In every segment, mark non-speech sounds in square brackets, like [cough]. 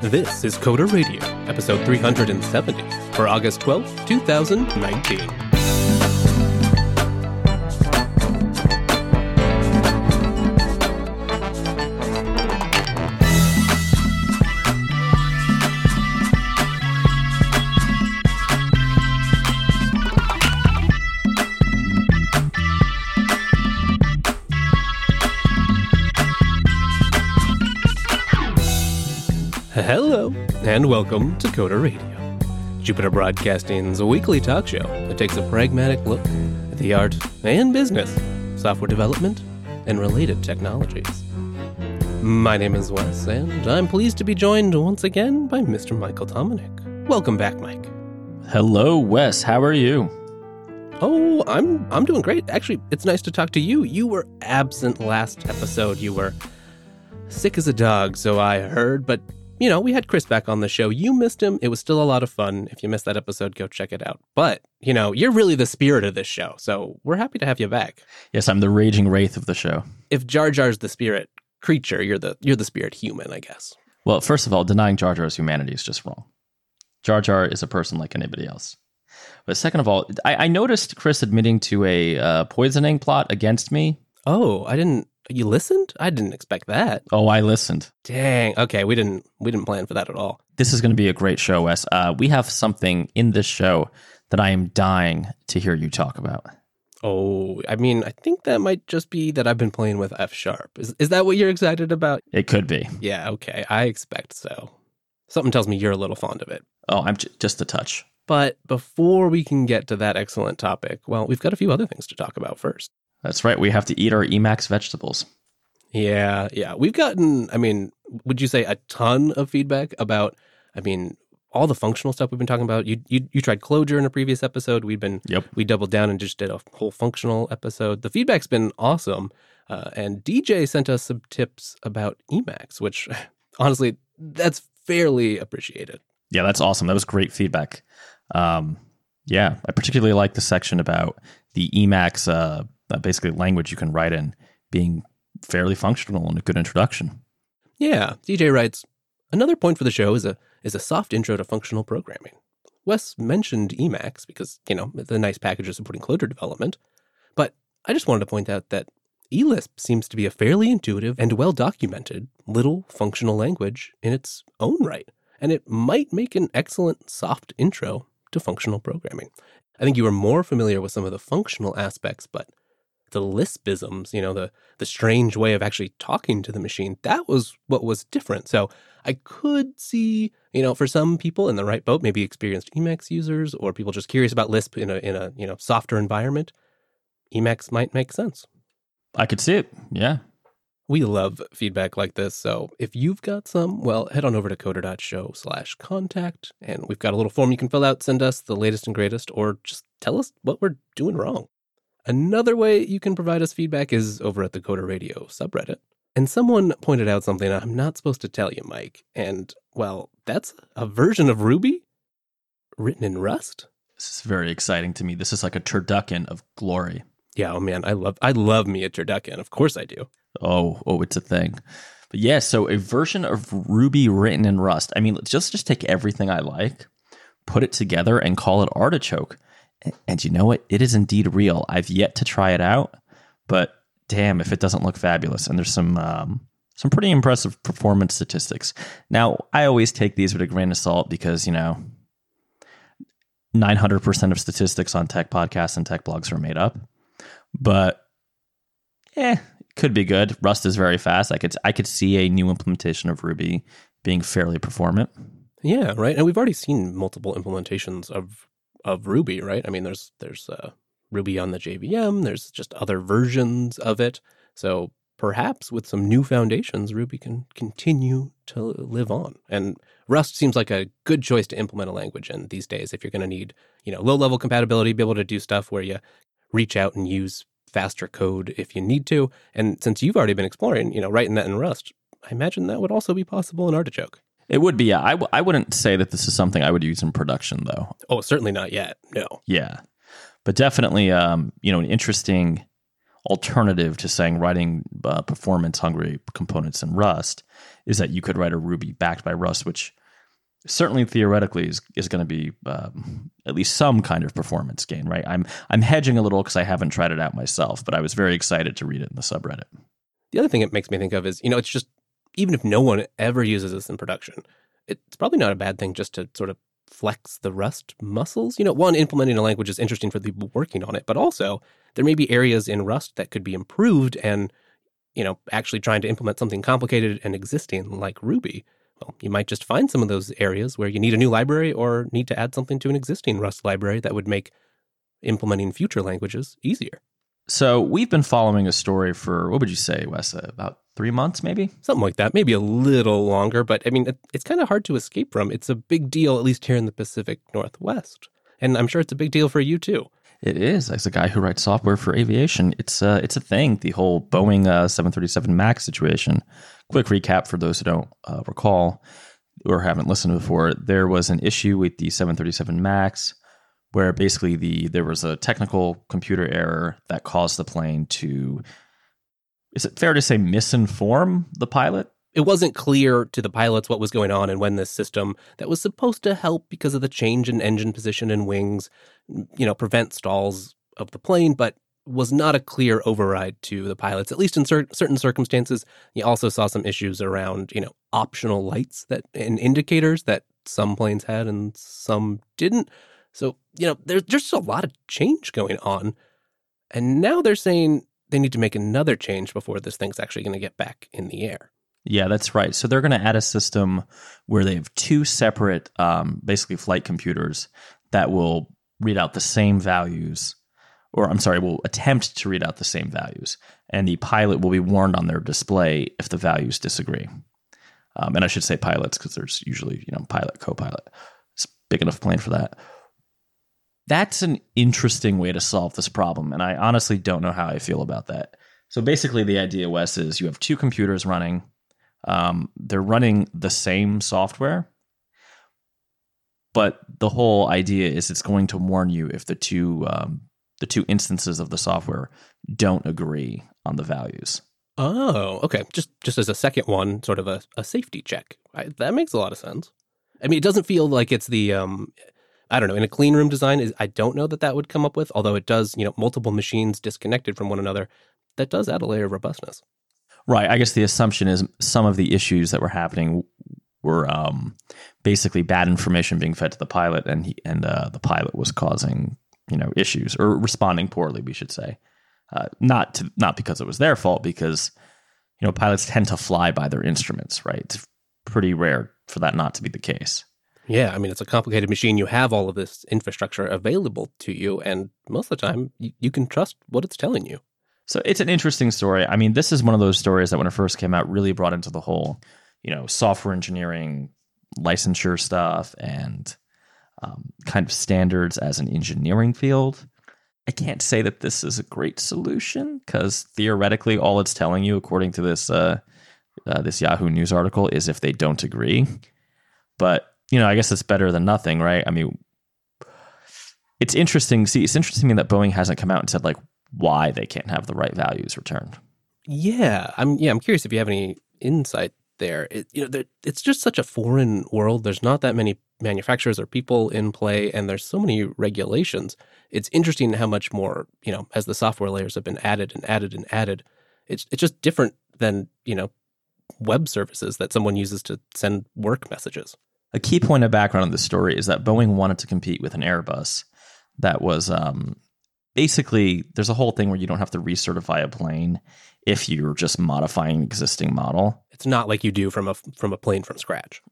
This is Coder Radio, episode 370 for August 12th, 2019. And welcome to Coder Radio, Jupiter Broadcasting's weekly talk show that takes a pragmatic look at the art and business, software development, and related technologies. My name is Wes, and I'm pleased to be joined once again by Mr. Michael Dominic. Welcome back, Mike. Hello, Wes. How are you? Oh, I'm I'm doing great. Actually, it's nice to talk to you. You were absent last episode. You were sick as a dog, so I heard, but you know, we had Chris back on the show. You missed him. It was still a lot of fun. If you missed that episode, go check it out. But, you know, you're really the spirit of this show. So we're happy to have you back. Yes, I'm the raging wraith of the show. If Jar Jar's the spirit creature, you're the you're the spirit human, I guess. Well, first of all, denying Jar Jar's humanity is just wrong. Jar Jar is a person like anybody else. But second of all, I, I noticed Chris admitting to a uh, poisoning plot against me. Oh, I didn't you listened? I didn't expect that. Oh, I listened. Dang. Okay, we didn't we didn't plan for that at all. This is going to be a great show, Wes. Uh, we have something in this show that I am dying to hear you talk about. Oh, I mean, I think that might just be that I've been playing with F sharp. Is is that what you're excited about? It could be. Yeah, okay. I expect so. Something tells me you're a little fond of it. Oh, I'm j- just a touch. But before we can get to that excellent topic, well, we've got a few other things to talk about first. That's right. We have to eat our Emacs vegetables. Yeah, yeah. We've gotten, I mean, would you say a ton of feedback about, I mean, all the functional stuff we've been talking about. You you, you tried Clojure in a previous episode. We've been, Yep. we doubled down and just did a whole functional episode. The feedback's been awesome. Uh, and DJ sent us some tips about Emacs, which [laughs] honestly, that's fairly appreciated. Yeah, that's awesome. That was great feedback. Um, yeah, I particularly like the section about the Emacs, uh, basically language you can write in, being fairly functional and a good introduction. Yeah, DJ writes, another point for the show is a is a soft intro to functional programming. Wes mentioned Emacs because, you know, a nice package of supporting Clojure development, but I just wanted to point out that eLisp seems to be a fairly intuitive and well documented little functional language in its own right, and it might make an excellent soft intro to functional programming. I think you are more familiar with some of the functional aspects, but the Lispisms, you know, the the strange way of actually talking to the machine, that was what was different. So I could see, you know, for some people in the right boat, maybe experienced Emacs users or people just curious about Lisp in a in a you know softer environment, Emacs might make sense. I could see it. Yeah. We love feedback like this. So if you've got some, well, head on over to coder.show slash contact. And we've got a little form you can fill out, send us the latest and greatest, or just tell us what we're doing wrong. Another way you can provide us feedback is over at the Coder Radio subreddit. And someone pointed out something I'm not supposed to tell you, Mike. And, well, that's a version of Ruby written in Rust. This is very exciting to me. This is like a turducken of glory. Yeah, oh man, I love I love me a turducken. Of course I do. Oh, oh, it's a thing. But yeah, so a version of Ruby written in Rust. I mean, let's just just take everything I like, put it together, and call it artichoke. And you know what? It is indeed real. I've yet to try it out, but damn, if it doesn't look fabulous. And there's some um, some pretty impressive performance statistics. Now, I always take these with a grain of salt because you know, 900% of statistics on tech podcasts and tech blogs are made up. But eh, could be good. Rust is very fast. I could I could see a new implementation of Ruby being fairly performant. Yeah, right. And we've already seen multiple implementations of of Ruby, right? I mean, there's there's uh, Ruby on the JVM. There's just other versions of it. So perhaps with some new foundations, Ruby can continue to live on. And Rust seems like a good choice to implement a language in these days. If you're going to need, you know, low level compatibility, be able to do stuff where you reach out and use faster code if you need to. And since you've already been exploring, you know, writing that in Rust, I imagine that would also be possible in Artichoke. It would be, yeah. I, w- I wouldn't say that this is something I would use in production, though. Oh, certainly not yet. No. Yeah, but definitely, um, you know, an interesting alternative to saying writing uh, performance hungry components in Rust is that you could write a Ruby backed by Rust, which certainly theoretically is, is going to be um, at least some kind of performance gain, right? I'm I'm hedging a little because I haven't tried it out myself, but I was very excited to read it in the subreddit. The other thing it makes me think of is, you know, it's just even if no one ever uses this in production, it's probably not a bad thing just to sort of flex the Rust muscles. You know, one, implementing a language is interesting for the people working on it, but also there may be areas in Rust that could be improved and, you know, actually trying to implement something complicated and existing like Ruby. Well, you might just find some of those areas where you need a new library or need to add something to an existing Rust library that would make implementing future languages easier. So we've been following a story for what would you say, Wes? About three months, maybe something like that. Maybe a little longer, but I mean, it, it's kind of hard to escape from. It's a big deal, at least here in the Pacific Northwest, and I'm sure it's a big deal for you too. It is. As a guy who writes software for aviation, it's uh, it's a thing. The whole Boeing uh, 737 Max situation. Quick recap for those who don't uh, recall or haven't listened before. There was an issue with the 737 Max where basically the there was a technical computer error that caused the plane to is it fair to say misinform the pilot? It wasn't clear to the pilots what was going on and when this system that was supposed to help because of the change in engine position and wings you know prevent stalls of the plane but was not a clear override to the pilots at least in cer- certain circumstances. You also saw some issues around you know optional lights that and indicators that some planes had and some didn't. So, you know, there's just a lot of change going on. And now they're saying they need to make another change before this thing's actually going to get back in the air. Yeah, that's right. So they're going to add a system where they have two separate, um, basically, flight computers that will read out the same values, or I'm sorry, will attempt to read out the same values. And the pilot will be warned on their display if the values disagree. Um, and I should say pilots because there's usually, you know, pilot, co pilot. It's big enough plane for that. That's an interesting way to solve this problem. And I honestly don't know how I feel about that. So basically, the idea, Wes, is you have two computers running. Um, they're running the same software, but the whole idea is it's going to warn you if the two um, the two instances of the software don't agree on the values. Oh, okay. Just just as a second one, sort of a, a safety check. I, that makes a lot of sense. I mean, it doesn't feel like it's the um, I don't know. In a clean room design, is I don't know that that would come up with, although it does, you know, multiple machines disconnected from one another. That does add a layer of robustness. Right. I guess the assumption is some of the issues that were happening were um, basically bad information being fed to the pilot, and he, and uh, the pilot was causing you know issues or responding poorly, we should say. Uh, not to, not because it was their fault, because you know pilots tend to fly by their instruments. Right. It's pretty rare for that not to be the case. Yeah, I mean, it's a complicated machine. You have all of this infrastructure available to you, and most of the time, you, you, can trust what it's telling you. So it's an interesting story. I mean, this is one of those stories that when it first came out really brought into the whole, you know, software engineering, licensure stuff, and um, kind of standards as an engineering field. I can't say that this is a great solution because theoretically, all it's telling you, according to this uh, uh, this Yahoo News article, is if they don't agree. But you know, I guess it's better than nothing, right? I mean, it's interesting. See, it's interesting that Boeing hasn't come out and said like why they can't have the right values returned. Yeah, I'm. Yeah, I'm curious if you have any insight there. It, you know, it's just such a foreign world. There's not that many manufacturers or people in play, and there's so many regulations. It's interesting how much more, you know, as the software layers have been added and added and added. It's it's just different than you know web services that someone uses to send work messages. A key point of background of the story is that Boeing wanted to compete with an Airbus that was um, basically there's a whole thing where you don't have to recertify a plane if you're just modifying an existing model. It's not like you do from a from a plane from scratch.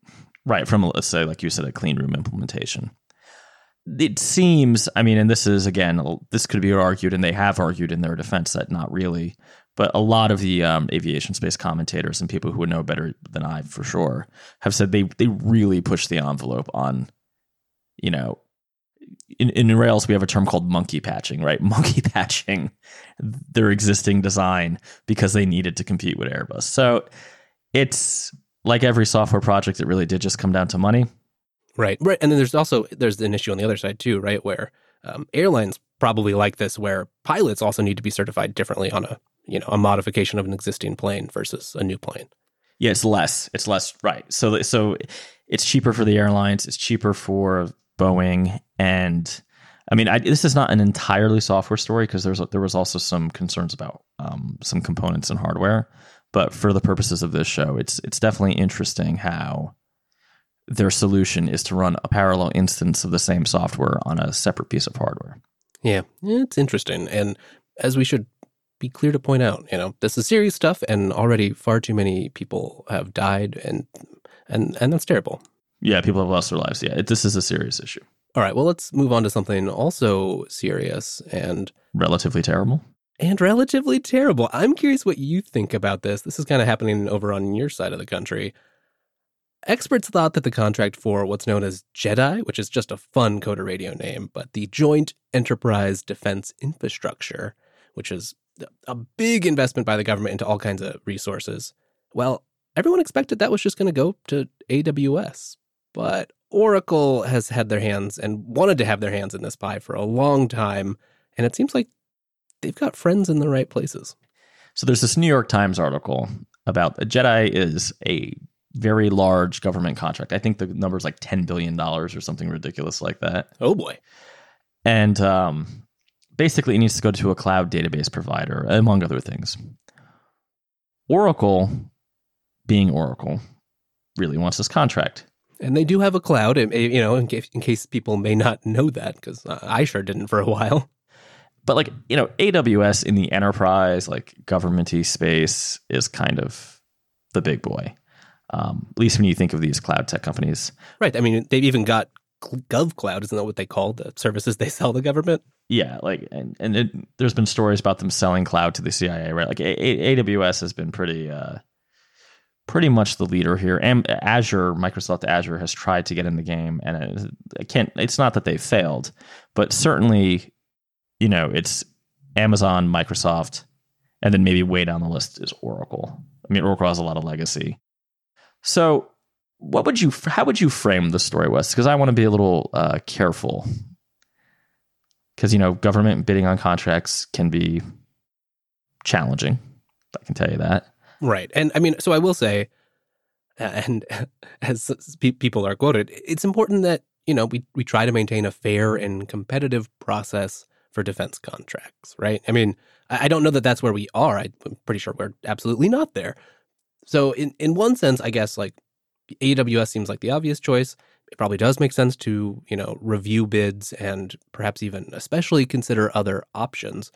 Right, from let's say like you said a clean room implementation. It seems, I mean, and this is again, this could be argued, and they have argued in their defense that not really, but a lot of the um, aviation space commentators and people who would know better than I for sure have said they they really push the envelope on, you know, in, in Rails we have a term called monkey patching, right? [laughs] Monkey patching their existing design because they needed to compete with Airbus. So it's like every software project, it really did just come down to money. Right, right, and then there's also there's an issue on the other side too, right, where um, airlines probably like this where pilots also need to be certified differently on a you know a modification of an existing plane versus a new plane. Yeah, it's less. It's less right. So so it's cheaper for the airlines. It's cheaper for Boeing, and I mean, I, this is not an entirely software story because there's there was also some concerns about um, some components and hardware. But for the purposes of this show, it's it's definitely interesting how their solution is to run a parallel instance of the same software on a separate piece of hardware. Yeah, it's interesting, and as we should be clear to point out, you know, this is serious stuff, and already far too many people have died, and and and that's terrible. Yeah, people have lost their lives. Yeah, it, this is a serious issue. All right, well, let's move on to something also serious and relatively terrible. And relatively terrible. I'm curious what you think about this. This is kind of happening over on your side of the country. Experts thought that the contract for what's known as JEDI, which is just a fun coder radio name, but the Joint Enterprise Defense Infrastructure, which is a big investment by the government into all kinds of resources. Well, everyone expected that was just going to go to AWS. But Oracle has had their hands and wanted to have their hands in this pie for a long time. And it seems like they've got friends in the right places. So there's this New York Times article about the JEDI is a very large government contract. I think the number is like $10 billion or something ridiculous like that. Oh boy. And um, basically it needs to go to a cloud database provider, among other things. Oracle, being Oracle, really wants this contract. And they do have a cloud, you know, in case, in case people may not know that, because I sure didn't for a while. But like, you know, AWS in the enterprise, like governmenty space is kind of the big boy. Um, at least when you think of these cloud tech companies. Right. I mean, they've even got GovCloud, isn't that what they call the services they sell the government? Yeah, like and and it, there's been stories about them selling cloud to the CIA, right? Like a- a- AWS has been pretty uh pretty much the leader here. And Azure, Microsoft Azure has tried to get in the game and it, can't it's not that they failed, but certainly you know, it's Amazon, Microsoft, and then maybe way down the list is Oracle. I mean, Oracle has a lot of legacy. So, what would you how would you frame the story, Wes? Because I want to be a little uh, careful because you know government bidding on contracts can be challenging. I can tell you that. Right, and I mean, so I will say, and [laughs] as people are quoted, it's important that you know we we try to maintain a fair and competitive process for defense contracts. Right? I mean, I don't know that that's where we are. I'm pretty sure we're absolutely not there. So in in one sense, I guess like AWS seems like the obvious choice it probably does make sense to, you know, review bids and perhaps even especially consider other options.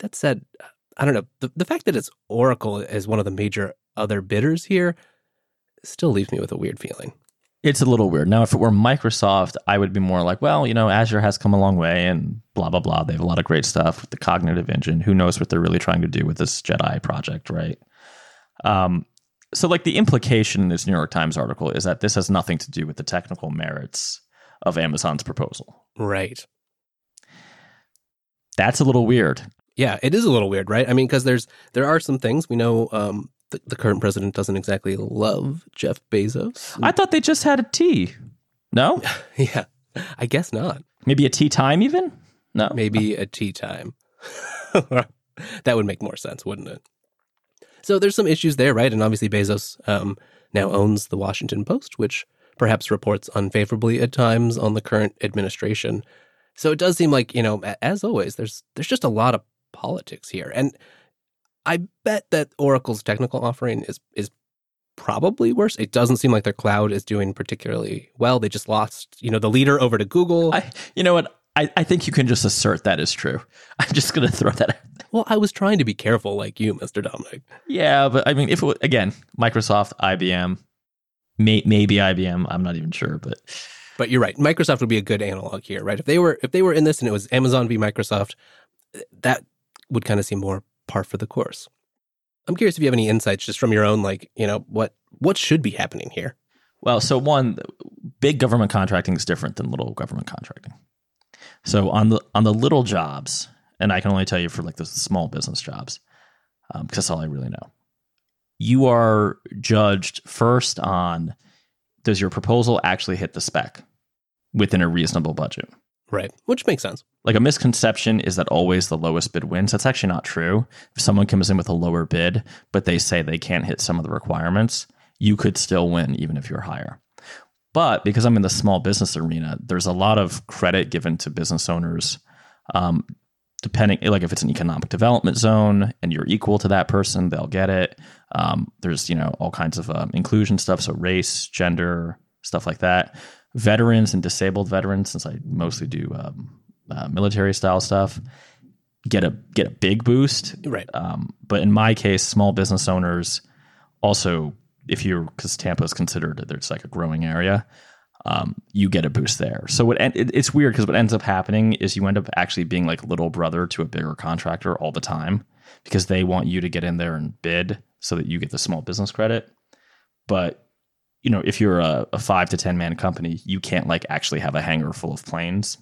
That said, I don't know, the, the fact that it's Oracle as one of the major other bidders here still leaves me with a weird feeling. It's a little weird. Now, if it were Microsoft, I would be more like, well, you know, Azure has come a long way and blah, blah, blah. They have a lot of great stuff with the cognitive engine. Who knows what they're really trying to do with this JEDI project, right? Um, so, like the implication in this New York Times article is that this has nothing to do with the technical merits of Amazon's proposal. Right. That's a little weird. Yeah, it is a little weird, right? I mean, because there's there are some things we know. Um, the, the current president doesn't exactly love Jeff Bezos. I thought they just had a tea. No. [laughs] yeah, I guess not. Maybe a tea time, even. No. Maybe a tea time. [laughs] that would make more sense, wouldn't it? So there's some issues there, right? And obviously Bezos um, now owns the Washington Post, which perhaps reports unfavorably at times on the current administration. So it does seem like you know, as always, there's there's just a lot of politics here, and I bet that Oracle's technical offering is is probably worse. It doesn't seem like their cloud is doing particularly well. They just lost, you know, the leader over to Google. I, you know what? I, I think you can just assert that is true. [laughs] I'm just going to throw that out. Well, I was trying to be careful like you, Mr. Dominic. Yeah, but I mean, if it was, again, Microsoft, IBM, may, maybe IBM, I'm not even sure, but but you're right. Microsoft would be a good analog here, right? If they were if they were in this and it was Amazon v Microsoft, that would kind of seem more par for the course. I'm curious if you have any insights just from your own like, you know, what what should be happening here? Well, so one, big government contracting is different than little government contracting. So on the on the little jobs, and I can only tell you for like the small business jobs, because um, that's all I really know. You are judged first on does your proposal actually hit the spec within a reasonable budget? Right. Which makes sense. Like a misconception is that always the lowest bid wins. That's actually not true. If someone comes in with a lower bid, but they say they can't hit some of the requirements, you could still win even if you're higher. But because I'm in the small business arena, there's a lot of credit given to business owners. Um, depending, like if it's an economic development zone and you're equal to that person, they'll get it. Um, there's you know all kinds of um, inclusion stuff, so race, gender, stuff like that. Veterans and disabled veterans, since I mostly do um, uh, military style stuff, get a get a big boost. Right. Um, but in my case, small business owners also, if you're because Tampa is considered there's like a growing area, um, you get a boost there. So what it, it's weird because what ends up happening is you end up actually being like little brother to a bigger contractor all the time because they want you to get in there and bid so that you get the small business credit. But you know, if you're a, a five to ten man company, you can't like actually have a hangar full of planes.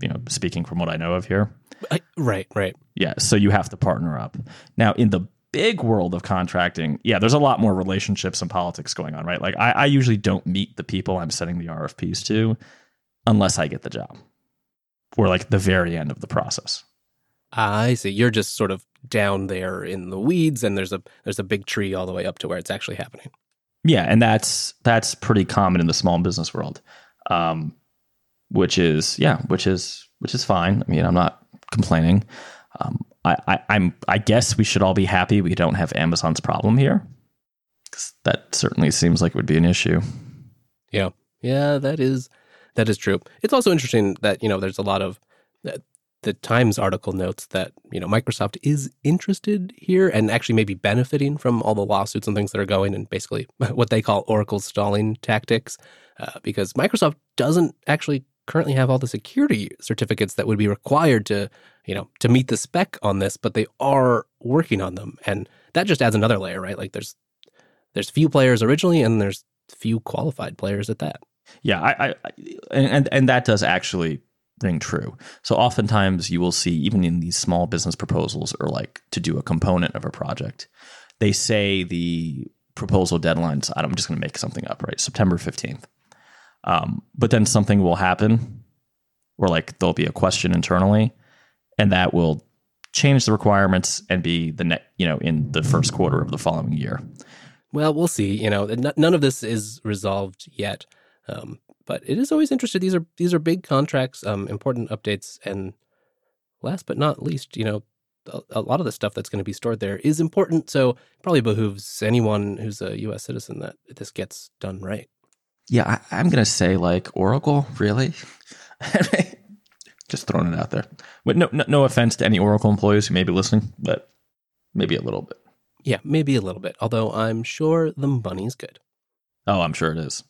You know, speaking from what I know of here. I, right, right. Yeah, so you have to partner up. Now, in the big world of contracting, yeah, there's a lot more relationships and politics going on, right? Like, I, I usually don't meet the people I'm sending the RFPs to unless I get the job or like the very end of the process. I see. You're just sort of down there in the weeds, and there's a there's a big tree all the way up to where it's actually happening. Yeah, and that's that's pretty common in the small business world, um, which is yeah, which is which is fine. I mean, I'm not complaining. Um, I, I, I'm I guess we should all be happy we don't have Amazon's problem here, because that certainly seems like it would be an issue. Yeah, yeah, that is that is true. It's also interesting that you know there's a lot of uh, the Times article notes that you know Microsoft is interested here and actually maybe benefiting from all the lawsuits and things that are going and basically [laughs] what they call Oracle stalling tactics, uh, because Microsoft doesn't actually currently have all the security certificates that would be required to you know to meet the spec on this, but they are working on them, and that just adds another layer, right? Like there's there's few players originally, and there's few qualified players at that. Yeah, I, I and and that does actually ring true. So oftentimes you will see, even in these small business proposals or like to do a component of a project, they say the proposal deadlines, I'm just going to make something up, right? September 15th. Um, but then something will happen or like there'll be a question internally and that will change the requirements and be the net, you know, in the first quarter of the following year. Well, we'll see. You know, none of this is resolved yet. Um, but it is always interesting. These are these are big contracts, um, important updates, and last but not least, you know, a, a lot of the stuff that's going to be stored there is important. So probably behooves anyone who's a U.S. citizen that this gets done right. Yeah, I, am going to say like Oracle, really. [laughs] Just throwing it out there. But no, no, no offense to any Oracle employees who may be listening, but maybe a little bit. Yeah, maybe a little bit. Although I'm sure the money's good. Oh, I'm sure it is.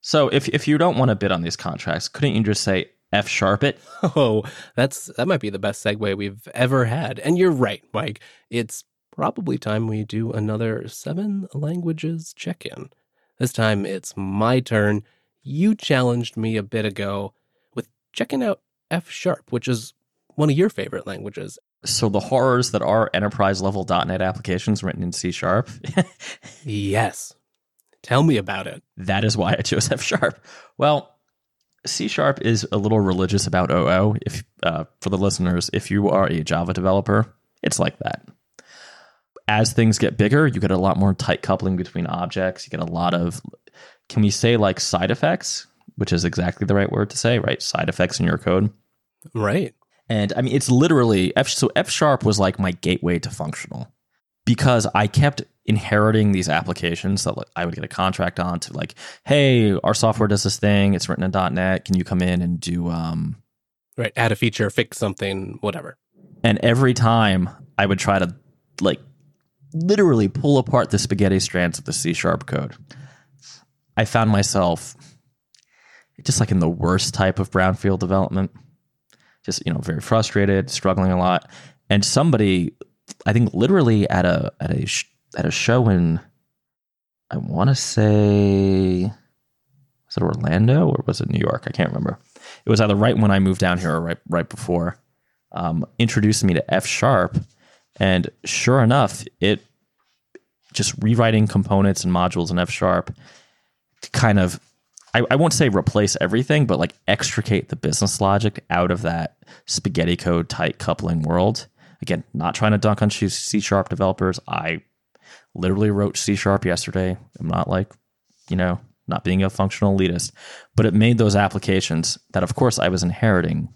So if if you don't want to bid on these contracts, couldn't you just say F sharp it? [laughs] Oh, that's that might be the best segue we've ever had. And you're right, Mike. It's probably time we do another seven languages check in. This time it's my turn. You challenged me a bit ago with checking out F sharp, which is one of your favorite languages. So the horrors that are enterprise level .NET applications written in C sharp. [laughs] yes. Tell me about it. That is why I chose F sharp. Well, C sharp is a little religious about OO. If uh, for the listeners, if you are a Java developer, it's like that. As things get bigger, you get a lot more tight coupling between objects. You get a lot of, can we say like side effects, which is exactly the right word to say, right? Side effects in your code. Right. And I mean, it's literally F. So F sharp was like my gateway to functional because I kept inheriting these applications that I would get a contract on to like, hey, our software does this thing. It's written in .NET. Can you come in and do um right, add a feature, fix something, whatever. And every time I would try to like literally pull apart the spaghetti strands of the C sharp code, I found myself just like in the worst type of brownfield development. Just, you know, very frustrated, struggling a lot. And somebody I think literally at a at a at a show in I want to say was it Orlando or was it New York? I can't remember. It was either right when I moved down here or right right before. Um, introduced me to F sharp, and sure enough, it just rewriting components and modules in F sharp kind of I, I won't say replace everything, but like extricate the business logic out of that spaghetti code tight coupling world. Again, not trying to dunk on C sharp developers. I literally wrote C sharp yesterday. I'm not like, you know, not being a functional elitist, but it made those applications that, of course, I was inheriting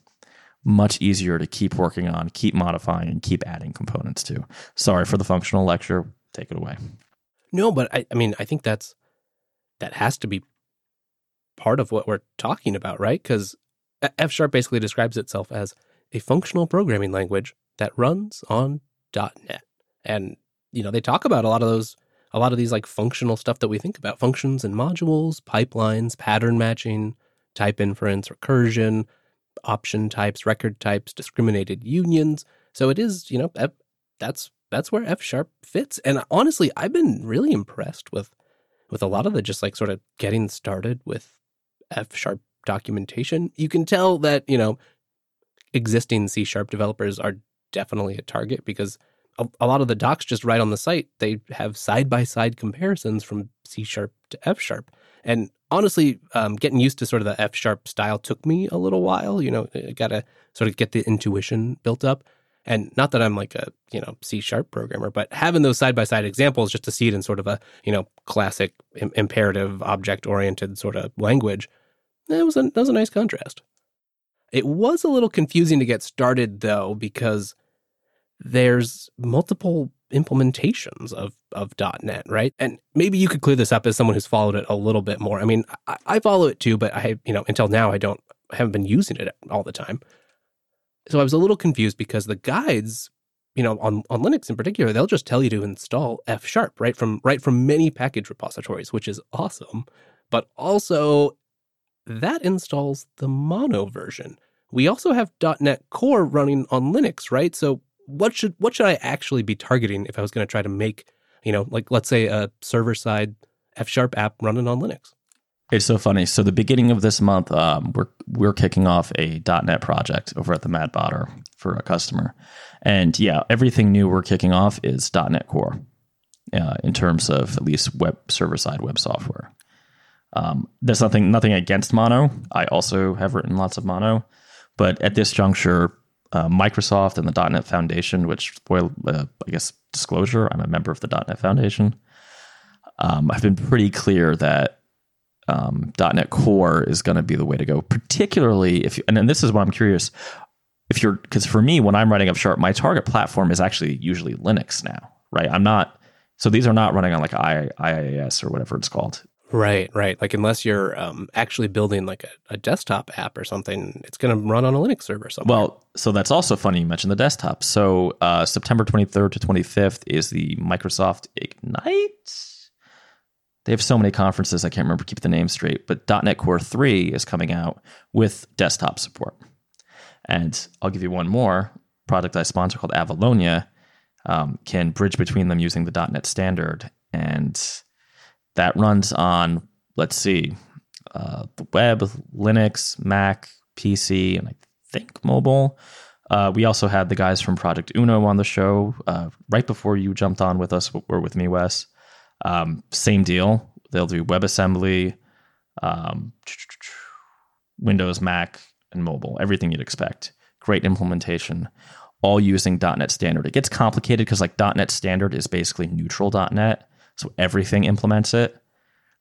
much easier to keep working on, keep modifying, and keep adding components to. Sorry for the functional lecture. Take it away. No, but I, I mean, I think that's that has to be part of what we're talking about, right? Because F Sharp basically describes itself as a functional programming language that runs on .NET. And you know, they talk about a lot of those a lot of these like functional stuff that we think about, functions and modules, pipelines, pattern matching, type inference, recursion, option types, record types, discriminated unions. So it is, you know, that's that's where F sharp fits. And honestly, I've been really impressed with with a lot of the just like sort of getting started with F sharp documentation. You can tell that, you know, existing C sharp developers are definitely a target because a, a, lot of the docs just right on the site, they have side by side comparisons from C sharp to F sharp. And honestly, um, getting used to sort of the F sharp style took me a little while. You know, got to sort of get the intuition built up. And not that I'm like a, you know, C sharp programmer, but having those side by side examples just to see it in sort of a, you know, classic Im- imperative object oriented sort of language, that was, a, that was a nice contrast. It was a little confusing to get started though, because there's multiple implementations of, of .NET, right? And maybe you could clear this up as someone who's followed it a little bit more. I mean, I, I follow it too, but I, you know, until now, I don't, I haven't been using it all the time. So I was a little confused because the guides, you know, on, on Linux in particular, they'll just tell you to install F sharp right from right from many package repositories, which is awesome. But also that installs the mono version. We also have .NET Core running on Linux, right? So what should what should I actually be targeting if I was going to try to make, you know, like let's say a server side F sharp app running on Linux? It's so funny. So the beginning of this month, um, we're we're kicking off a .NET project over at the Mad Botter for a customer, and yeah, everything new we're kicking off is .NET Core, uh, in terms of at least web server side web software. Um, there's nothing nothing against Mono. I also have written lots of Mono, but at this juncture, uh, Microsoft and the .NET Foundation, which well, uh, I guess disclosure, I'm a member of the .NET Foundation. Um, I've been pretty clear that um, .NET Core is going to be the way to go, particularly if, and then this is what I'm curious, if you're, because for me, when I'm writing F sharp, my target platform is actually usually Linux now, right? I'm not, so these are not running on like I, IIS or whatever it's called. Right, right. Like unless you're um, actually building like a, a, desktop app or something, it's going to run on a Linux server somewhere. Well, so that's also funny you mentioned the desktop. So uh, September 23rd to 25th is the Microsoft Ignite they have so many conferences, I can't remember, keep the name straight, but .NET Core 3 is coming out with desktop support. And I'll give you one more product I sponsor called Avalonia um, can bridge between them using the .NET standard. And that runs on, let's see, uh, the web, Linux, Mac, PC, and I think mobile. Uh, we also had the guys from Project Uno on the show uh, right before you jumped on with us, or with me, Wes. Um, same deal. They'll do WebAssembly, um, Windows, Mac, and mobile. Everything you'd expect. Great implementation. All using .NET Standard. It gets complicated because like .NET Standard is basically neutral .NET, so everything implements it.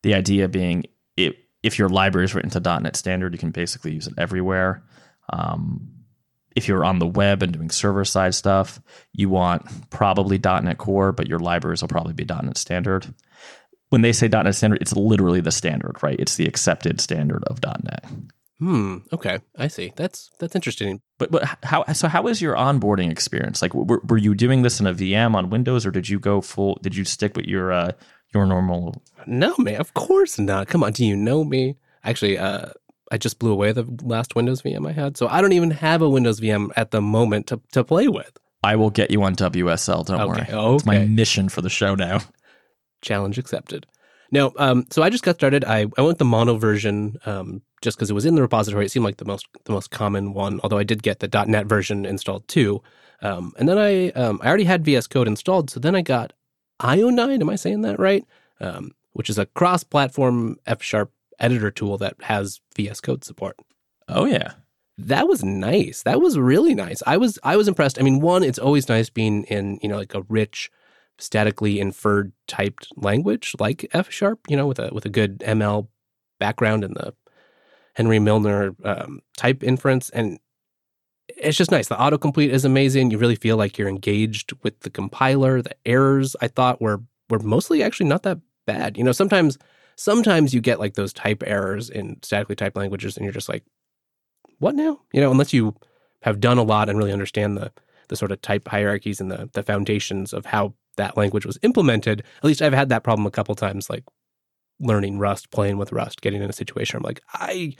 The idea being, it, if your library is written to .NET Standard, you can basically use it everywhere. Um, if you're on the web and doing server side stuff, you want probably .NET Core, but your libraries will probably be .NET Standard. When they say .NET Standard, it's literally the standard, right? It's the accepted standard of .NET. Hmm. Okay, I see. That's that's interesting. But but how so? How was your onboarding experience? Like, were, were you doing this in a VM on Windows, or did you go full? Did you stick with your uh, your normal? No, man. Of course not. Come on. Do you know me? Actually, uh, I just blew away the last Windows VM I had. So I don't even have a Windows VM at the moment to, to play with. I will get you on WSL. Don't okay, worry. Okay. It's my mission for the show now. Challenge accepted. No, um, so I just got started. I, I went the mono version um, just because it was in the repository. It seemed like the most the most common one. Although I did get the .NET version installed too. Um, and then I um, I already had VS Code installed. So then I got Ionide. Am I saying that right? Um, which is a cross-platform F sharp editor tool that has VS Code support. Oh yeah. That was nice. That was really nice. I was I was impressed. I mean, one, it's always nice being in, you know, like a rich statically inferred typed language like F sharp, you know, with a with a good ML background in the Hindley-Milner um, type inference. And it's just nice. The autocomplete is amazing. You really feel like you're engaged with the compiler. The errors I thought were were mostly actually not that bad. You know, sometimes sometimes you get like those type errors in statically typed languages and you're just like, what now? You know, unless you have done a lot and really understand the the sort of type hierarchies and the the foundations of how that language was implemented. At least I've had that problem a couple times, like learning Rust, playing with Rust, getting in a situation I'm like, I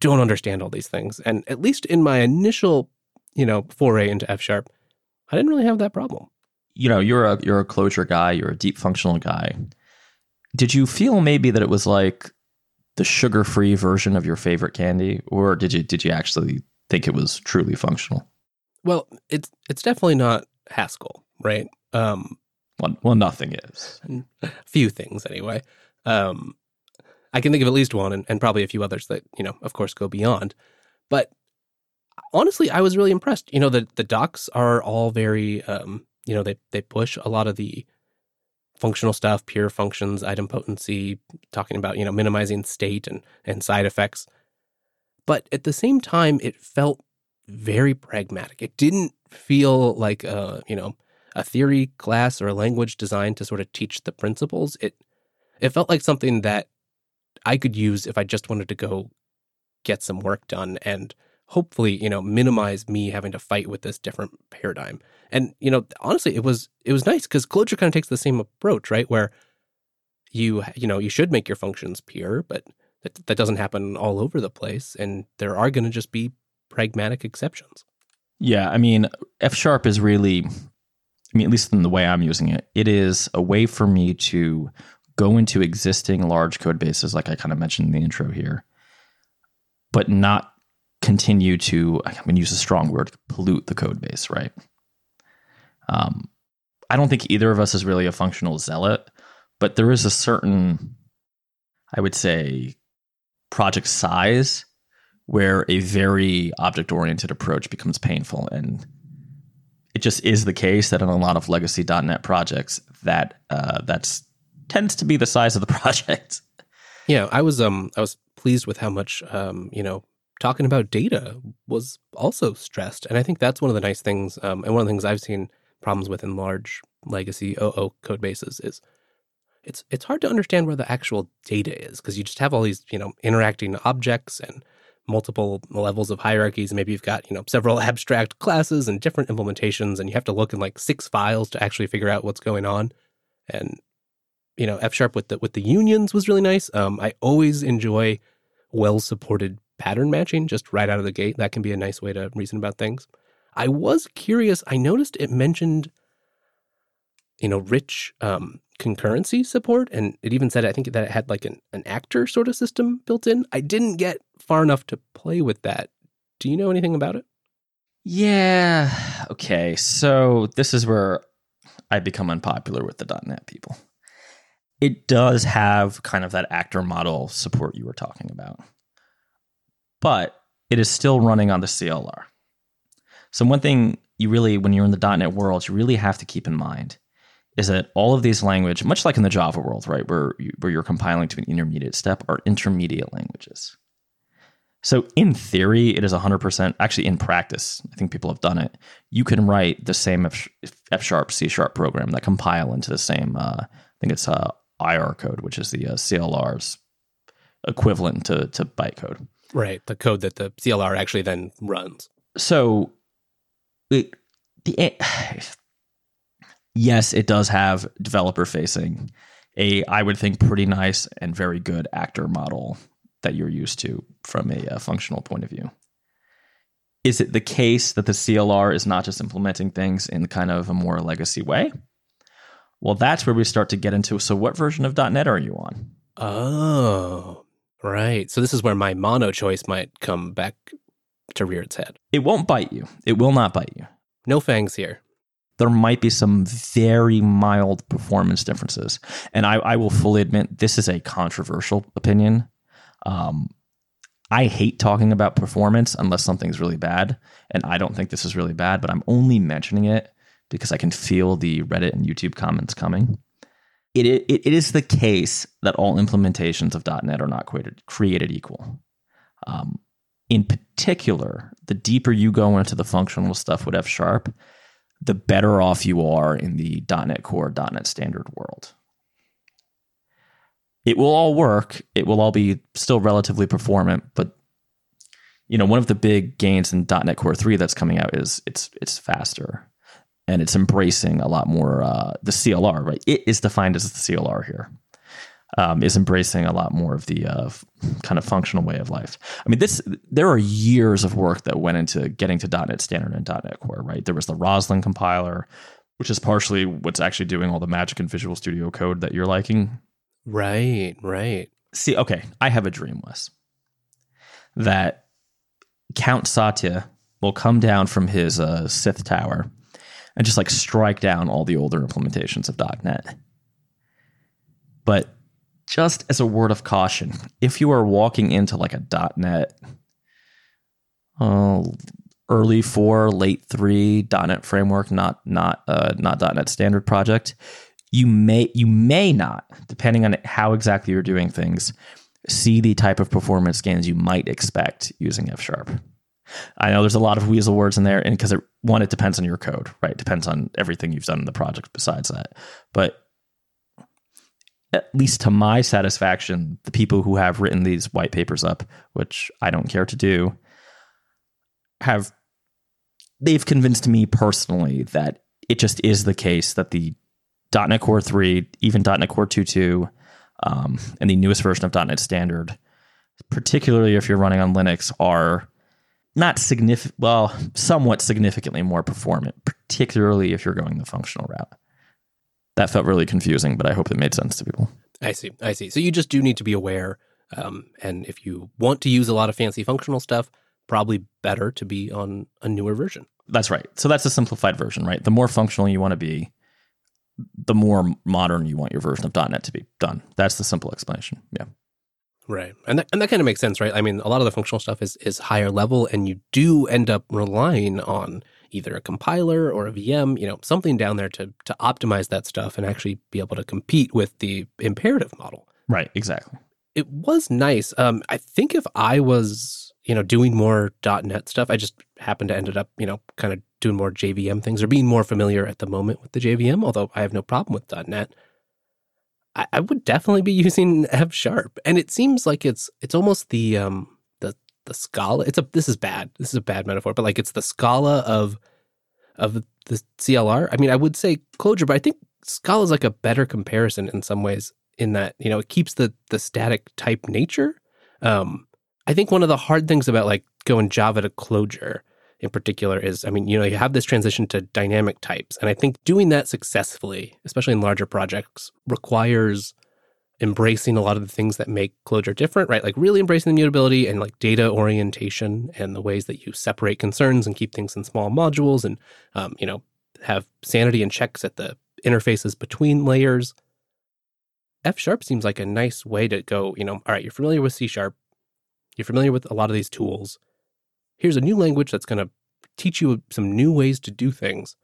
don't understand all these things. And at least in my initial, you know, foray into F sharp, I didn't really have that problem. You know, you're a you're a Clojure guy, you're a deep functional guy. Did you feel maybe that it was like the sugar-free version of your favorite candy, or did you did you actually think it was truly functional? Well, it's it's definitely not Haskell, right? Um, well, well, nothing is. A [laughs] few things, anyway. Um, I can think of at least one, and, and probably a few others that you know, of course, go beyond. But honestly, I was really impressed. You know, the the docs are all very, um, you know, they they push a lot of the functional stuff, pure functions, idempotency, talking about you know minimizing state and and side effects. But at the same time, it felt very pragmatic. It didn't feel like a you know a theory class or a language designed to sort of teach the principles. It it felt like something that I could use if I just wanted to go get some work done and hopefully, you know, minimize me having to fight with this different paradigm. And, you know, honestly, it was it was nice because Clojure kind of takes the same approach, right? Where you you know, you should make your functions pure, but that, that doesn't happen all over the place. And there are going to just be pragmatic exceptions. Yeah, I mean, F sharp is really I mean, at least in the way I'm using it, it is a way for me to go into existing large code bases, like I kind of mentioned in the intro here, but not continue to, I'm going to use a strong word, pollute the code base, right? Um, I don't think either of us is really a functional zealot, but there is a certain, I would say, project size where a very object oriented approach becomes painful. And it just is the case that in a lot of legacy .NET projects, that uh, that's tends to be the size of the [laughs] project. Yeah, I was um I was pleased with how much um you know talking about data was also stressed, and I think that's one of the nice things um, and one of the things I've seen problems with in large legacy OO code bases is it's it's hard to understand where the actual data is because you just have all these you know interacting objects and multiple levels of hierarchies. Maybe you've got, you know, several [laughs] abstract classes and different implementations, and you have to look in like six files to actually figure out what's going on. And, you know, F sharp with the with the unions was really nice. Um, I always enjoy well supported pattern matching just right out of the gate. That can be a nice way to reason about things. I was curious, I noticed it mentioned, you know, rich um, concurrency support. And it even said, I think that it had like an, an actor sort of system built in. I didn't get far enough to play with that. Do you know anything about it? Yeah. Okay. So this is where I become unpopular with the .NET people. It does have kind of that actor model support you were talking about, but it is still running on the CLR. So one thing you really, when you're in the .NET world, you really have to keep in mind is that all of these language, much like in the Java world, right, where you, where you're compiling to an intermediate step, are intermediate languages. So in theory, it is 100%. Actually, in practice, I think people have done it. You can write the same F, sharp, C sharp program that compile into the same. Uh, I think it's uh, IR code, which is the uh, CLR's equivalent to to bytecode. Right, the code that the CLR actually then runs. So, it, the [sighs] yes, it does have developer facing a I would think pretty nice and very good actor model that you're used to from a, a, uh, functional point of view. Is it the case that the CLR is not just implementing things in kind of a more legacy way? Well, that's where we start to get into. So, what version of .NET are you on? Oh, right. So this is where my mono choice might come back to rear its head. It won't bite you. It will not bite you. No fangs here there might be some very mild performance differences. And I, I will fully admit this is a controversial opinion. Um, I hate talking about performance unless something's really bad, and I don't think this is really bad, but I'm only mentioning it because I can feel the Reddit and YouTube comments coming. It, it, it is the case that all implementations of .NET are not created, created equal. Um, in particular, the deeper you go into the functional stuff with F Sharp, the better off you are in the .NET Core, .NET Standard world. It will all work. It will all be still relatively performant, but you know, one of the big gains in .NET Core 3 that's coming out is it's it's faster and it's embracing a lot more uh, the CLR, right? It is defined as the CLR here um, is embracing a lot more of the uh, kind of functional way of life. I mean, this there are years of work that went into getting to .NET Standard and .NET Core. Right, there was the Roslyn compiler, which is partially what's actually doing all the magic in Visual Studio Code that you're liking. Right, right. See, okay, I have a dream, Wes, that Count Satya will come down from his uh, Sith tower and just like strike down all the older implementations of .NET. But just as a word of caution, if you are walking into like a .NET uh, early four, late three .NET framework, not not uh, not .NET standard project, you may you may not, depending on how exactly you're doing things, see the type of performance gains you might expect using F sharp. I know there's a lot of weasel words in there, and because one, it depends on your code, right? It depends on everything you've done in the project besides that. But at least to my satisfaction, the people who have written these white papers up, which I don't care to do, have they've convinced me personally that it just is the case that the .NET Core 3, even .NET Core 2.2, um, and the newest version of .NET Standard, particularly if you're running on Linux, are not significant, well, somewhat significantly more performant, particularly if you're going the functional route that felt really confusing, but I hope it made sense to people. I see. I see. So you just do need to be aware. Um, and if you want to use a lot of fancy functional stuff, probably better to be on a newer version. That's right. So that's a simplified version, right? The more functional you want to be, the more modern you want your version of .NET to be done. That's the simple explanation. Yeah. Right. And that, and that kind of makes sense, right? I mean, a lot of the functional stuff is, is higher level and you do end up relying on either a compiler or a VM, you know, something down there to to optimize that stuff and actually be able to compete with the imperative model. Right, exactly. It was nice. Um, I think if I was, you know, doing more .NET stuff, I just happened to ended up, you know, kind of doing more JVM things or being more familiar at the moment with the JVM, although I have no problem with .NET. I, I would definitely be [laughs] using F sharp. And it seems like it's it's almost the um the the Scala. It's a this is bad. This is a bad metaphor, but like it's the Scala of of the CLR. I mean, I would say Clojure, but I think Scala is like a better comparison in some ways. In that you know it keeps the the static type nature. Um, I think one of the hard things about like going Java to Clojure in particular is, I mean, you know, you have this transition to dynamic types, and I think doing that successfully, especially in larger projects, requires embracing a lot of the things that make Clojure different, right? Like really embracing the mutability and like data orientation and the ways that you separate concerns and keep things in small modules and, um, you know, have sanity and checks at the interfaces between layers. F sharp seems like a nice way to go, you know, all right, you're familiar with C sharp, you're familiar with a lot of these tools. Here's a new language that's going to teach you some new ways to do things,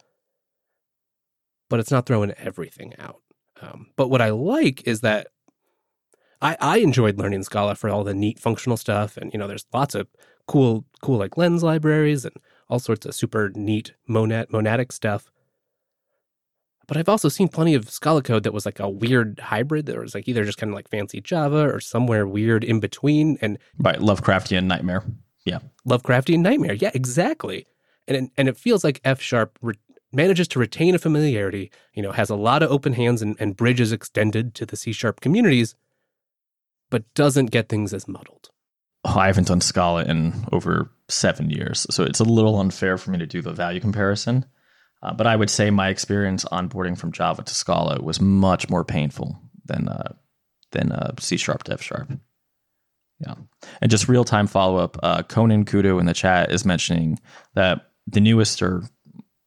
but it's not throwing everything out. Um, but what I like is that I, I enjoyed learning Scala for all the neat functional stuff. And, you know, there's lots of cool, cool like lens libraries and all sorts of super neat monad, monadic stuff. But I've also seen plenty of Scala code that was like a weird hybrid that was like either just kind of like fancy Java or somewhere weird in between. And right, Lovecraftian nightmare. Yeah. Lovecraftian nightmare. Yeah, exactly. And it, and it feels like F sharp re- manages to retain a familiarity, you know, has a lot of open hands and, and bridges extended to the C sharp communities but doesn't get things as muddled. Oh, I haven't done Scala in over seven years, so it's a little unfair for me to do the value comparison. Uh, but I would say my experience onboarding from Java to Scala was much more painful than uh, than uh, C sharp to F sharp. Yeah, and just real time follow up. Uh, Conan Kudo in the chat is mentioning that the newest or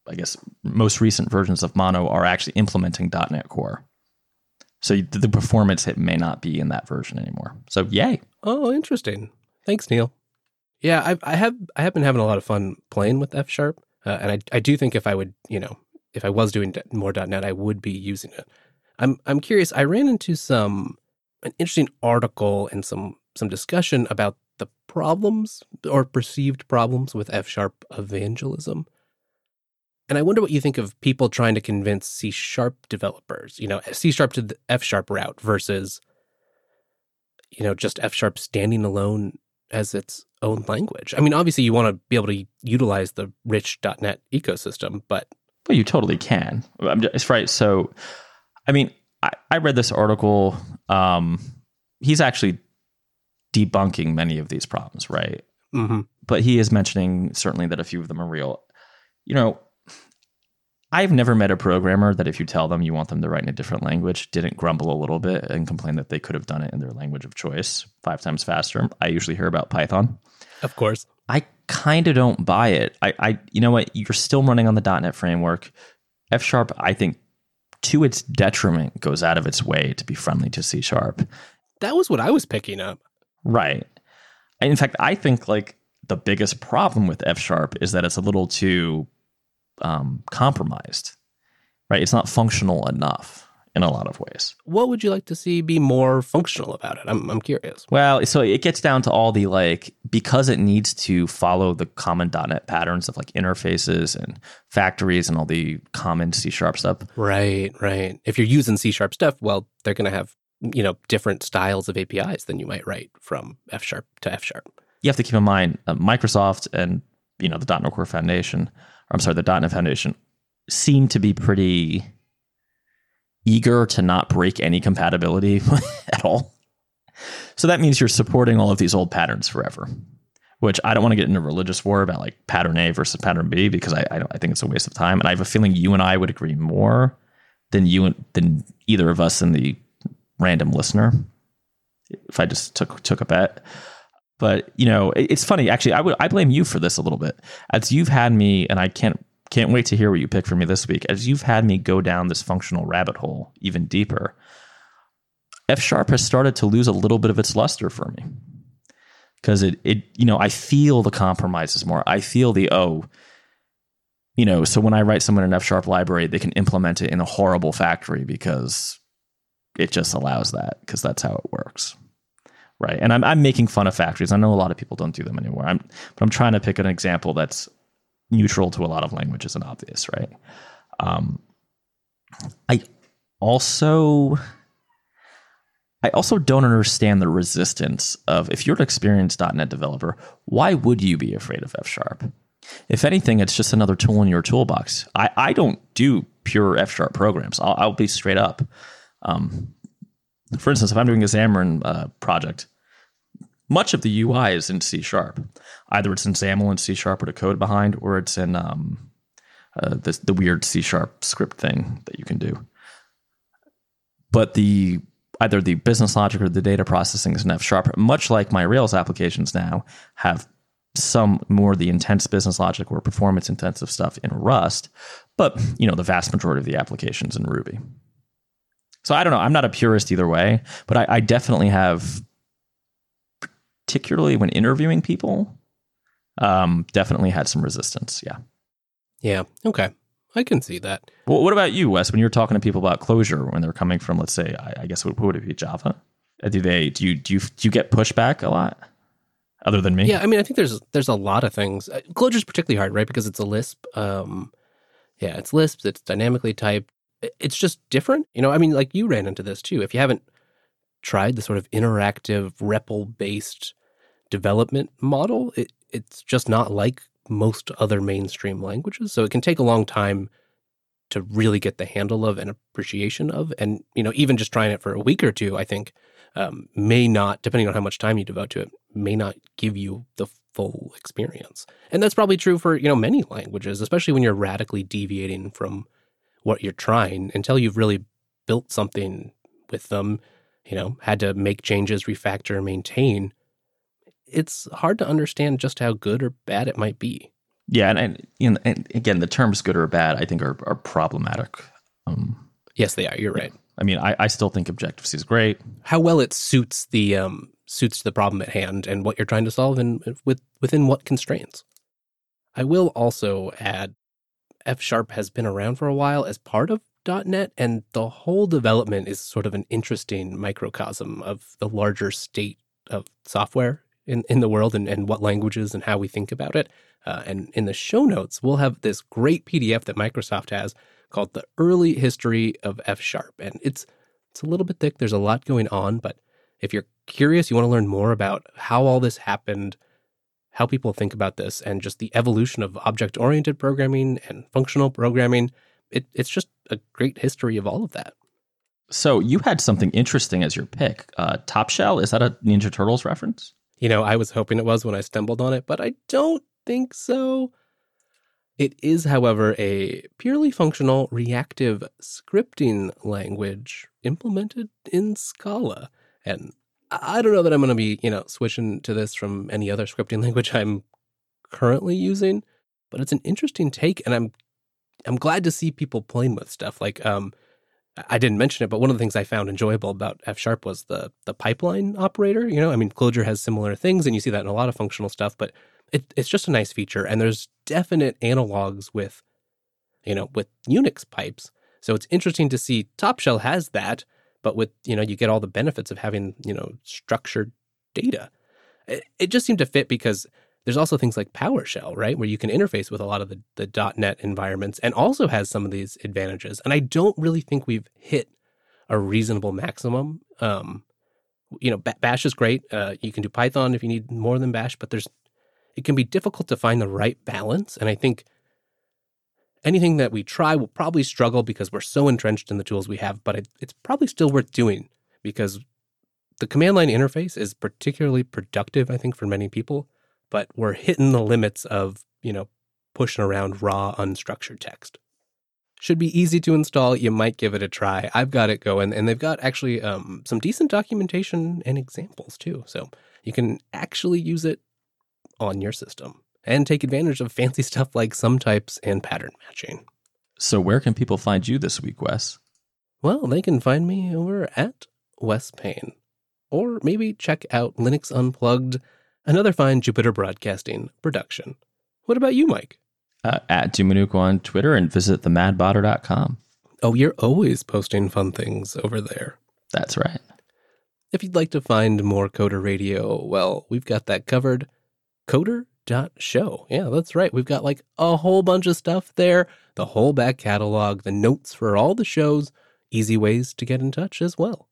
I guess most recent versions of Mono are actually implementing .NET Core. So the performance it may not be in that version anymore. So yay. Oh, interesting. Thanks, Neil. Yeah, I, I have I have been having a lot of fun playing with F sharp, uh, and I I do think if I would you know if I was doing more .NET, I would be using it. I'm I'm curious. I ran into some an interesting article and some some discussion about the problems or perceived problems with F sharp evangelism. And I wonder what you think of people trying to convince C sharp developers, you know, C sharp to the F sharp route versus, you know, just F sharp standing alone as its own language. I mean, obviously, you want to be able to utilize the rich .NET ecosystem, but well, you totally can. It's right. So, I mean, I, I read this article. Um, he's actually debunking many of these problems, right? Mm-hmm. But he is mentioning certainly that a few of them are real. You know, I've never met a programmer that if you tell them you want them to write in a different language, didn't grumble a little bit and complain that they could have done it in their language of choice five times faster. I usually hear about Python. Of course. I kind of don't buy it. I, I, you know what? You're still running on the .NET framework. F sharp, I think, to its detriment, goes out of its way to be friendly to C sharp. That was what I was picking up. Right. In fact, I think like the biggest problem with F sharp is that it's a little too um, compromised, right? It's not functional enough in a lot of ways. What would you like to see be more functional about it? I'm, I'm curious. Well, so it gets down to all the like, because it needs to follow the common .NET patterns of like interfaces and factories and all the common C sharp stuff. Right, right. If you're using C sharp stuff, well, they're going to have, you know, different styles of APIs than you might write from F sharp to F sharp. You have to keep in mind uh, Microsoft and, you know, the .NET Core Foundation – I'm sorry, the .NET Foundation seem to be pretty eager to not break any compatibility [laughs] at all. So that means you're supporting all of these old patterns forever, which I don't want to get into religious war about like pattern A versus pattern B because I I, I think it's a waste of time, and I have a feeling you and I would agree more than you than either of us in the random listener. If I just took took a bet, but you know, it's funny. Actually, I would I blame you for this a little bit, as you've had me, and I can't can't wait to hear what you pick for me this week. As you've had me go down this functional rabbit hole even deeper, F sharp has started to lose a little bit of its luster for me because it it you know I feel the compromises more. I feel the oh, you know. So when I write someone an F sharp library, they can implement it in a horrible factory because it just allows that because that's how it works right? And I'm I'm making fun of factories. I know a lot of people don't do them anymore. I'm but I'm trying to pick an example that's neutral to a lot of languages and obvious, right? Um, I also I also don't understand the resistance of if you're an experienced .NET developer, why would you be afraid of F sharp? If anything, it's just another tool in your toolbox. I, I don't do pure F sharp programs. I'll, I'll be straight up. Um, for instance, if I'm doing a Xamarin uh, project, much of the UI is in C sharp. Either it's in XAML and C sharp with a code behind, or it's in um, uh, the, the weird C sharp script thing that you can do. But the either the business logic or the data processing is in F sharp. Much like my Rails applications now have some more the intense business logic or performance intensive stuff in Rust, but you know the vast majority of the applications in Ruby. So I don't know. I'm not a purist either way, but I, I definitely have, particularly when interviewing people, um, definitely had some resistance. Yeah. Yeah. Okay. I can see that. Well, what about you, Wes? When you're talking to people about Clojure, when they're coming from, let's say, I, I guess what would it be, Java? Uh, do they do you do you do you get pushback a lot? Other than me, yeah. I mean, I think there's there's a lot of things. Clojure is particularly hard, right? Because it's a Lisp. Um, yeah, it's Lisp. It's dynamically typed it's just different. You know, I mean, like you ran into this too. If you haven't tried the sort of interactive REPL based development model, it, it's just not like most other mainstream languages. So it can take a long time to really get the handle of and appreciation of. And, you know, even just trying it for a week or two, I think um, may not, depending on how much time you devote to it, may not give you the full experience. And that's probably true for, you know, many languages, especially when you're radically deviating from what you're trying until you've really built something with them, you know, had to make changes, refactor, maintain. It's hard to understand just how good or bad it might be. Yeah, and, and, you know, and again, the terms "good" or "bad" I think are are problematic. Um, yes, they are. You're right. I mean, I, I still think Objective C is great. How well it suits the um, suits the problem at hand and what you're trying to solve, and with within what constraints. I will also add, F Sharp has been around for a while as part of .NET, and the whole development is sort of an interesting microcosm of the larger state of software in, in the world and, and what languages and how we think about it. Uh, and in the show notes, we'll have this great PDF that Microsoft has called "The Early History of F Sharp," and it's it's a little bit thick. There's a lot going on, but if you're curious, you want to learn more about how all this happened, how people think about this, and just the evolution of object-oriented programming and functional programming, it, it's just a great history of all of that. So you had something interesting as your pick. Uh, Top Shell is that a Ninja Turtles reference? You know, I was hoping it was when I stumbled on it, but I don't think so. It is, however, a purely functional reactive scripting language implemented in Scala. And I don't know that I'm going to be, you know, switching to this from any other scripting [laughs] language I'm currently using, but it's an interesting take and I'm I'm glad to see people playing with stuff like um I didn't mention it, but one of the things I found enjoyable about F sharp was the the pipeline operator. You know, I mean, Clojure has similar things, and you see that in a lot of functional stuff. But it, it's just a nice feature, and there's definite analogs with, you know, with Unix pipes. So it's interesting to see Top Shell has that, but with you know, you get all the benefits of having you know structured data. It, it just seemed to fit because there's also things like PowerShell, right, where you can interface with a lot of the, the .NET environments and also has some of these advantages. And I don't really think we've hit a reasonable maximum. Um, you know, Bash is great. Uh, you can do Python if you need more than Bash, but there's it can be difficult to find the right balance. And I think anything that we try will probably struggle because we're so entrenched in the tools we have. But it, it's probably still worth doing because the command line interface is particularly productive, I think, for many people but we're hitting the limits of, you know, pushing around raw, unstructured text. Should be easy to install. You might give it a try. I've got it going, and they've got actually um, some decent documentation and examples too. So you can actually use it on your system and take advantage of fancy stuff like sum types and pattern matching. So, where can people find you this week, Wes? Well, they can find me over at Wes Payne. Or maybe check out Linux Unplugged Another fine Jupiter Broadcasting production. What about you, Mike? Uh, at dominucco on Twitter and visit themadbotter.com. Oh, you're always posting fun things over there. That's right. If you'd like to find more Coder Radio, well, we've got that covered. Coder.show. Yeah, that's right. We've got like a whole bunch of stuff there, the whole back catalog, the notes for all the shows, easy ways to get in touch as well.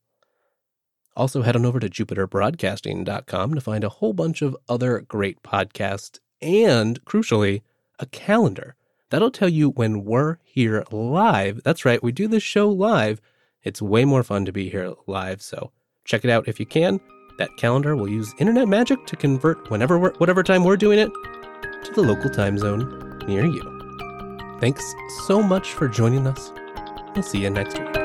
Also, head on over to jupiterbroadcasting.com to find a whole bunch of other great podcasts and, crucially, a calendar. That'll tell you when we're here live. That's right, we do this show live. It's way more fun to be here live, so check it out if you can. That calendar will use internet magic to convert whenever whatever time we're doing it to the local time zone near you. Thanks so much for joining us. We'll see you next week.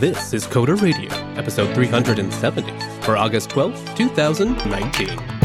This is Coder Radio, episode 370 for August 12, 2019.